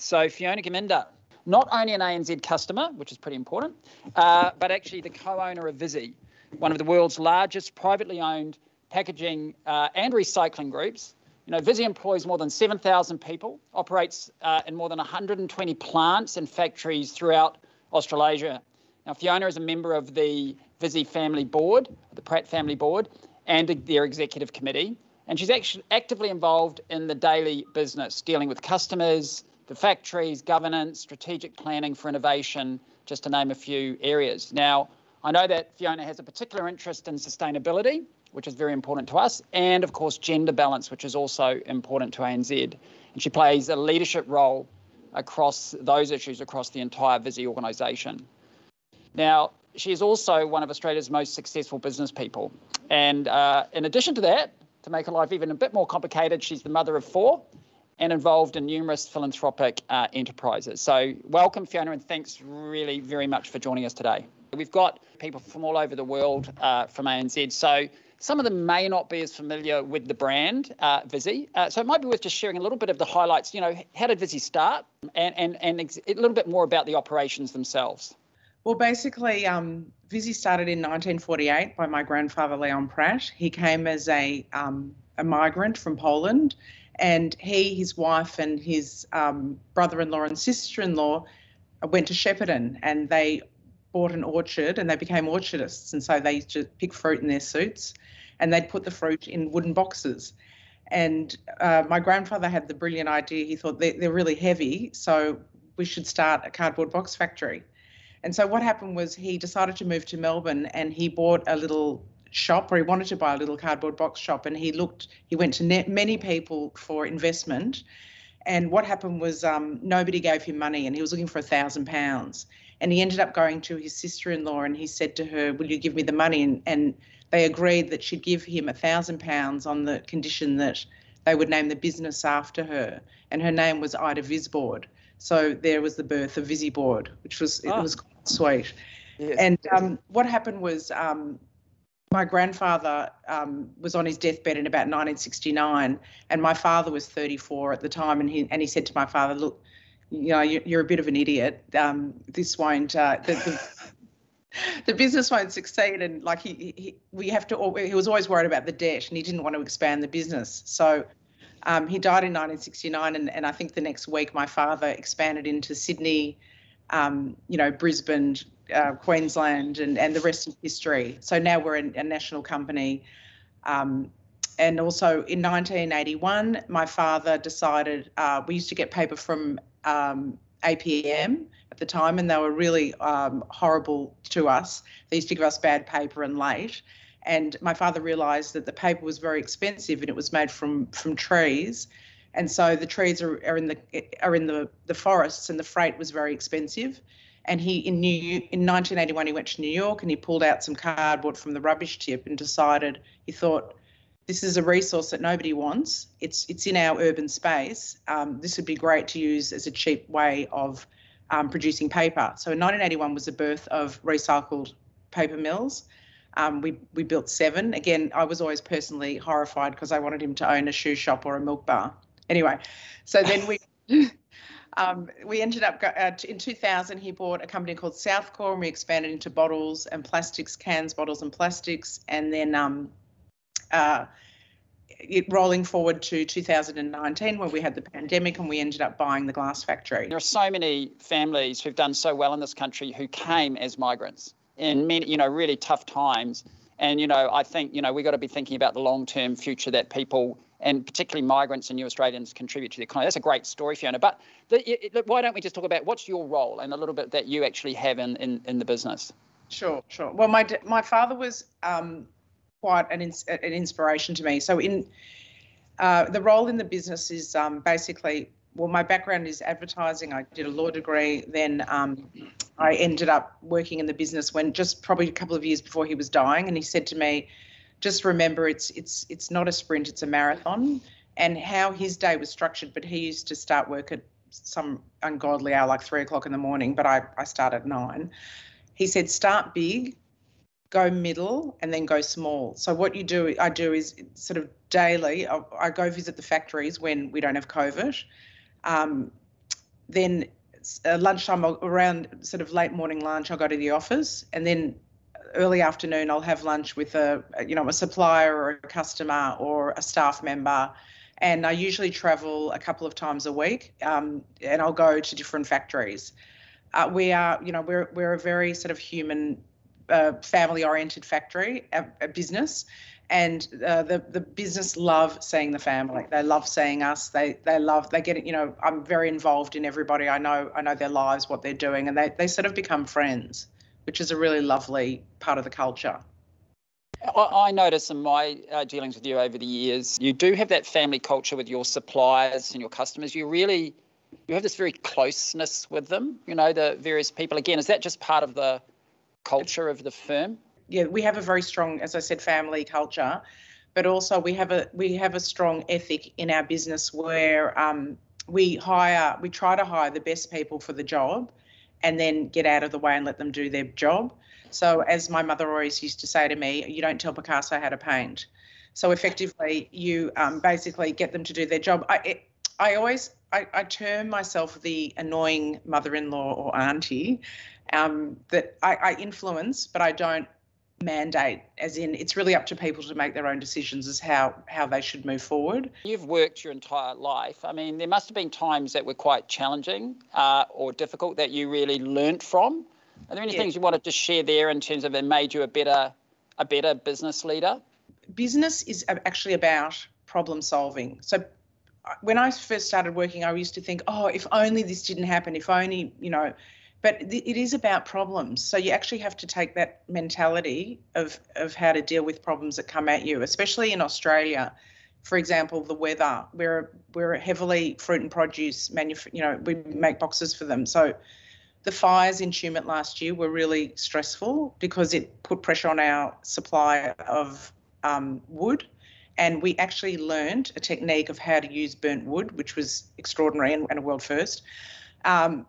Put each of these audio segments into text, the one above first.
So Fiona Geminder, not only an ANZ customer, which is pretty important, uh, but actually the co-owner of Visy, one of the world's largest privately owned packaging uh, and recycling groups. You know, Visy employs more than 7,000 people, operates uh, in more than 120 plants and factories throughout Australasia. Now, Fiona is a member of the Visy family board, the Pratt family board, and their executive committee. And she's actually actively involved in the daily business, dealing with customers, the factories, governance, strategic planning for innovation, just to name a few areas. Now, I know that Fiona has a particular interest in sustainability, which is very important to us, and of course, gender balance, which is also important to ANZ. And she plays a leadership role across those issues across the entire Visy organisation. Now, she is also one of Australia's most successful business people. And uh, in addition to that, to make her life even a bit more complicated, she's the mother of four and involved in numerous philanthropic uh, enterprises. So, welcome, Fiona, and thanks really very much for joining us today. We've got people from all over the world uh, from ANZ. So, some of them may not be as familiar with the brand uh, Visy. Uh, so it might be worth just sharing a little bit of the highlights. You know, how did Visy start, and and and ex- a little bit more about the operations themselves. Well, basically, um, Visy started in 1948 by my grandfather Leon Pratt. He came as a um, a migrant from Poland, and he, his wife, and his um, brother-in-law and sister-in-law went to Shepparton, and they bought an orchard, and they became orchardists, and so they to pick fruit in their suits and they'd put the fruit in wooden boxes. And uh, my grandfather had the brilliant idea. He thought they're, they're really heavy, so we should start a cardboard box factory. And so what happened was he decided to move to Melbourne and he bought a little shop or he wanted to buy a little cardboard box shop and he looked he went to many people for investment and what happened was um, nobody gave him money and he was looking for a thousand pounds and he ended up going to his sister-in-law and he said to her will you give me the money and, and they agreed that she'd give him a thousand pounds on the condition that they would name the business after her, and her name was Ida Visbord. So there was the birth of Visyboard, which was oh. it was quite sweet. Yes. And um, what happened was um, my grandfather um, was on his deathbed in about 1969, and my father was 34 at the time, and he and he said to my father, "Look, you know, you're, a bit of an idiot. Um, this won't. Uh, the, the, the business won't succeed and like he, he we have to he was always worried about the debt and he didn't want to expand the business so um, he died in 1969 and, and i think the next week my father expanded into sydney um, you know brisbane uh, queensland and, and the rest of history so now we're a, national company um, and also in 1981 my father decided uh, we used to get paper from um, apm at the time, and they were really um, horrible to us. They used to give us bad paper and late. And my father realised that the paper was very expensive, and it was made from from trees, and so the trees are, are in the are in the the forests, and the freight was very expensive. And he in New in 1981 he went to New York and he pulled out some cardboard from the rubbish tip and decided he thought this is a resource that nobody wants. It's it's in our urban space. Um, this would be great to use as a cheap way of um, producing paper. So in 1981 was the birth of recycled paper mills. Um, we we built seven. Again, I was always personally horrified because I wanted him to own a shoe shop or a milk bar. Anyway, so then we. Um, we ended up uh, in 2000. He bought a company called Southcorp, and we expanded into bottles and plastics, cans, bottles, and plastics. And then um, uh, it rolling forward to 2019 where we had the pandemic and we ended up buying the glass factory. There are so many families who've done so well in this country who came as migrants in many, you know, really tough times. And, you know, I think, you know, we've got to be thinking about the long-term future that people and particularly migrants and new Australians contribute to the economy. That's a great story, Fiona. But the, it, why don't we just talk about what's your role and a little bit that you actually have in, in, in the business? Sure, sure. Well, my my father was um, quite an, an inspiration to me. So in uh, the role in the business is um, basically well, my background is advertising. I did a law degree. Then um, I ended up working in the business when just probably a couple of years before he was dying, and he said to me, "Just remember, it's it's it's not a sprint; it's a marathon." And how his day was structured, but he used to start work at some ungodly hour, like three o'clock in the morning. But I I start at nine. He said, "Start big, go middle and then go small. So what you do, I do is sort of daily. I, I go visit the factories when we don't have COVID. Um, then uh, lunchtime around sort of late morning lunch, I'll go to the office, and then early afternoon I'll have lunch with a you know a supplier or a customer or a staff member, and I usually travel a couple of times a week, um, and I'll go to different factories. Uh, we are you know we're we're a very sort of human, uh, family oriented factory, a, a business, and uh, the the business love seeing the family. They love seeing us. They they love they get it. You know, I'm very involved in everybody. I know I know their lives, what they're doing, and they they sort of become friends, which is a really lovely part of the culture. I notice in my uh, dealings with you over the years, you do have that family culture with your suppliers and your customers. You really you have this very closeness with them. You know, the various people. Again, is that just part of the culture of the firm? yeah, we have a very strong, as I said, family culture, but also we have a we have a strong ethic in our business where um, we hire, we try to hire the best people for the job, and then get out of the way and let them do their job. So, as my mother always used to say to me, you don't tell Picasso how to paint. So, effectively, you um, basically get them to do their job. I, it, I always I, I, term myself the annoying mother-in-law or auntie um, that I, I, influence, but I don't mandate as in it's really up to people to make their own decisions as how how they should move forward. You've worked your entire life. I mean there must have been times that were quite challenging uh, or difficult that you really learnt from. Are there any yeah. things you wanted to share there in terms of it made you a better a better business leader? Business is actually about problem solving. So uh, when i first started working i used to think oh if only this didn't happen if only you know but it is about problems. So you actually have to take that mentality of of how to deal with problems that come at you, especially in Australia. For example, the weather. We're we're heavily fruit and produce manuf- You know, we make boxes for them. So the fires in Tumut last year were really stressful because it put pressure on our supply of um, wood. And we actually learned a technique of how to use burnt wood, which was extraordinary and, and a world first. Um,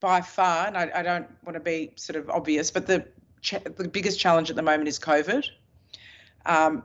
by far, and I, I don't want to be sort of obvious, but the ch- the biggest challenge at the moment is COVID. Um,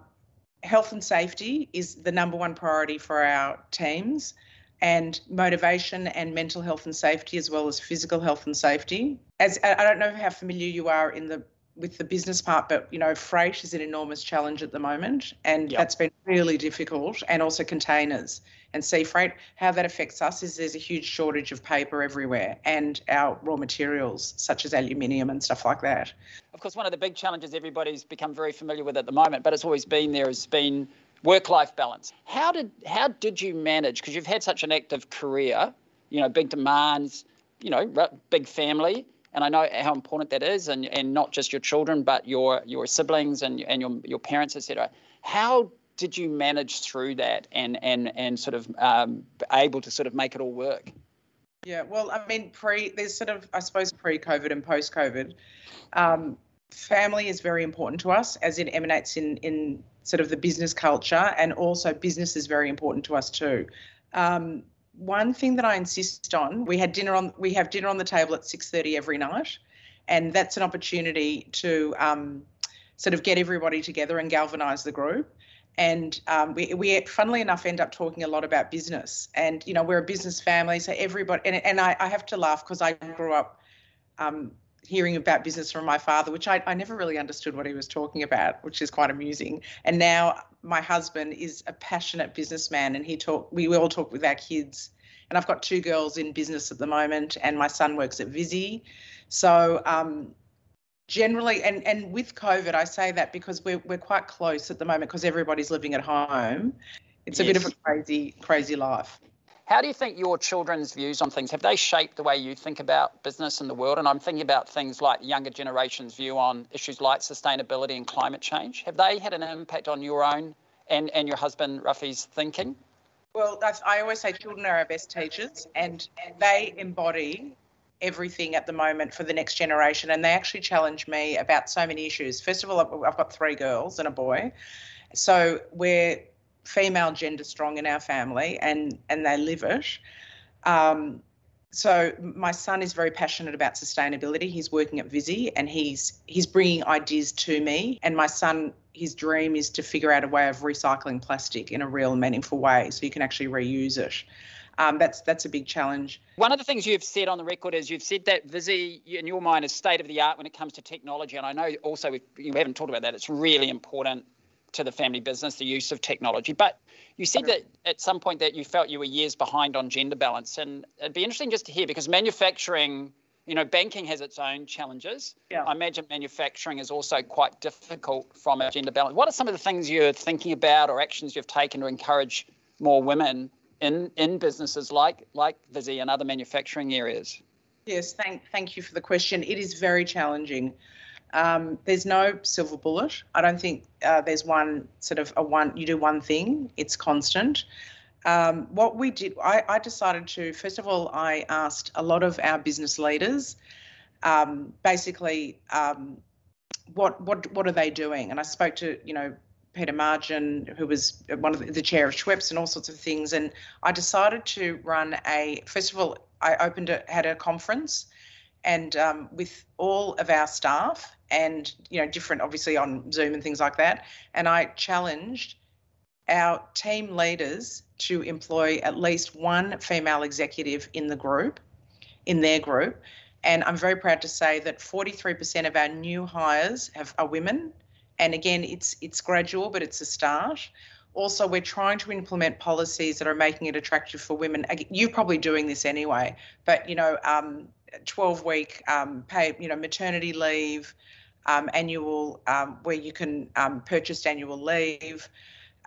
health and safety is the number one priority for our teams, and motivation and mental health and safety, as well as physical health and safety. As I don't know how familiar you are in the with the business part, but you know, freight is an enormous challenge at the moment, and yep. that's been really difficult, and also containers and sea freight. How that affects us is there's a huge shortage of paper everywhere, and our raw materials such as aluminium and stuff like that. Of course, one of the big challenges everybody's become very familiar with at the moment, but it's always been there, has been work-life balance. How did how did you manage? Because you've had such an active career, you know, big demands, you know, big family and I know how important that is, and, and not just your children, but your your siblings and and your your parents, etc. How did you manage through that and and and sort of um, able to sort of make it all work? Yeah, well, I mean, pre there's sort of I suppose pre-COVID and post-COVID, um, family is very important to us, as it emanates in in sort of the business culture, and also business is very important to us too. Um, one thing that I insist on, we had dinner on we have dinner on the table at 6:30 every night, and that's an opportunity to um, sort of get everybody together and galvanise the group. And um, we, we, funnily enough, end up talking a lot about business. And you know, we're a business family, so everybody. And, and I, I have to laugh because I grew up um, hearing about business from my father, which I, I never really understood what he was talking about, which is quite amusing. And now my husband is a passionate businessman, and he talk. We all talk with our kids, and I've got two girls in business at the moment, and my son works at Visy. So um, generally, and and with COVID, I say that because we're we're quite close at the moment because everybody's living at home. It's yes. a bit of a crazy crazy life. How do you think your children's views on things have they shaped the way you think about business in the world? And I'm thinking about things like younger generation's view on issues like sustainability and climate change. Have they had an impact on your own and, and your husband Rafi's thinking? Well, I always say children are our best teachers, and they embody everything at the moment for the next generation. And they actually challenge me about so many issues. First of all, I've got three girls and a boy. So we're female gender strong in our family and and they live it um, so my son is very passionate about sustainability he's working at Visy and he's he's bringing ideas to me and my son his dream is to figure out a way of recycling plastic in a real meaningful way so you can actually reuse it um, that's that's a big challenge. One of the things you've said on the record is you've said that Visy, in your mind, is state of the art when it comes to technology. And I know also we haven't talked about that. It's really important to the family business, the use of technology. But you said that at some point that you felt you were years behind on gender balance. And it'd be interesting just to hear because manufacturing, you know, banking has its own challenges. Yeah. I imagine manufacturing is also quite difficult from a gender balance. What are some of the things you're thinking about or actions you've taken to encourage more women in, in businesses like like Visy and other manufacturing areas? Yes, thank thank you for the question. It is very challenging. Um, there's no silver bullet. I don't think uh, there's one sort of a one, you do one thing, it's constant. Um, what we did, I, I, decided to, first of all, I asked a lot of our business leaders um, basically um, what, what, what are they doing? And I spoke to, you know, Peter Margin, who was one of the, the chair of Schweppes and all sorts of things. And I decided to run a, first of all, I opened a, had a conference and um, with all of our staff and you know different obviously on zoom and things like that. And i challenged our team leaders to employ at least one female executive in the group in their group. And i'm very proud to say that 43% of our new hires have are women. And again it's it's gradual but it's a start. Also we're trying to implement policies that are making it attractive for women. You're probably doing this anyway but you know um, 12 week um, pay, you know, maternity leave, um, annual, um, where you can um, purchase annual leave,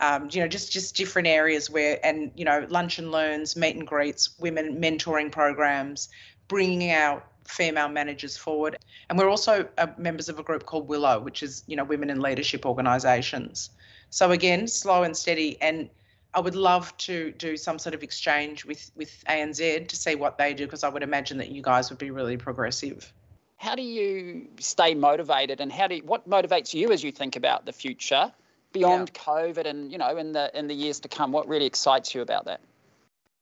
um, you know, just just different areas where, and you know, lunch and learns, meet and greets, women mentoring programs, bringing out female managers forward. And we're also uh, members of a group called Willow, which is, you know, women in leadership organisations. So again, slow and steady, and I would love to do some sort of exchange with with ANZ to see what they do because I would imagine that you guys would be really progressive. How do you stay motivated, and how do you, what motivates you as you think about the future beyond yeah. COVID, and you know, in the in the years to come? What really excites you about that?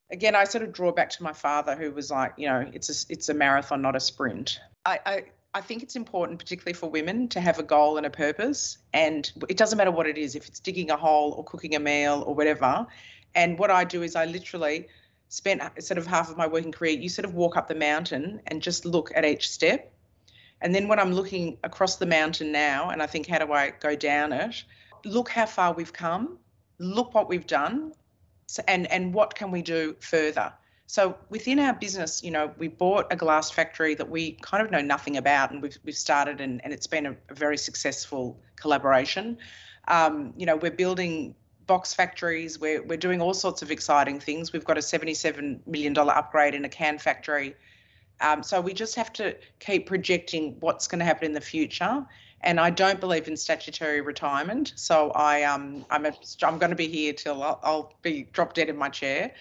Again, I sort of draw back to my father, who was like, you know, it's a it's a marathon, not a sprint. I, I I think it's important, particularly for women, to have a goal and a purpose. And it doesn't matter what it is, if it's digging a hole or cooking a meal or whatever. And what I do is I literally spent sort of half of my working career, you sort of walk up the mountain and just look at each step. And then when I'm looking across the mountain now and I think, how do I go down it? Look how far we've come, look what we've done, and, and what can we do further? So within our business, you know, we bought a glass factory that we kind of know nothing about, and we've we've started, and, and it's been a, a very successful collaboration. Um, you know, we're building box factories. We're we're doing all sorts of exciting things. We've got a seventy-seven million dollar upgrade in a can factory. Um, so we just have to keep projecting what's going to happen in the future. And I don't believe in statutory retirement, so I um I'm a, I'm going to be here till I'll, I'll be drop dead in my chair.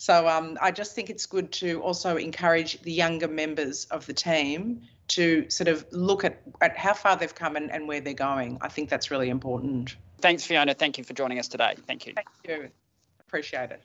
So um, I just think it's good to also encourage the younger members of the team to sort of look at, at how far they've come and, and where they're going. I think that's really important. Thanks, Fiona. Thank you for joining us today. Thank you. Thank you. Appreciate it.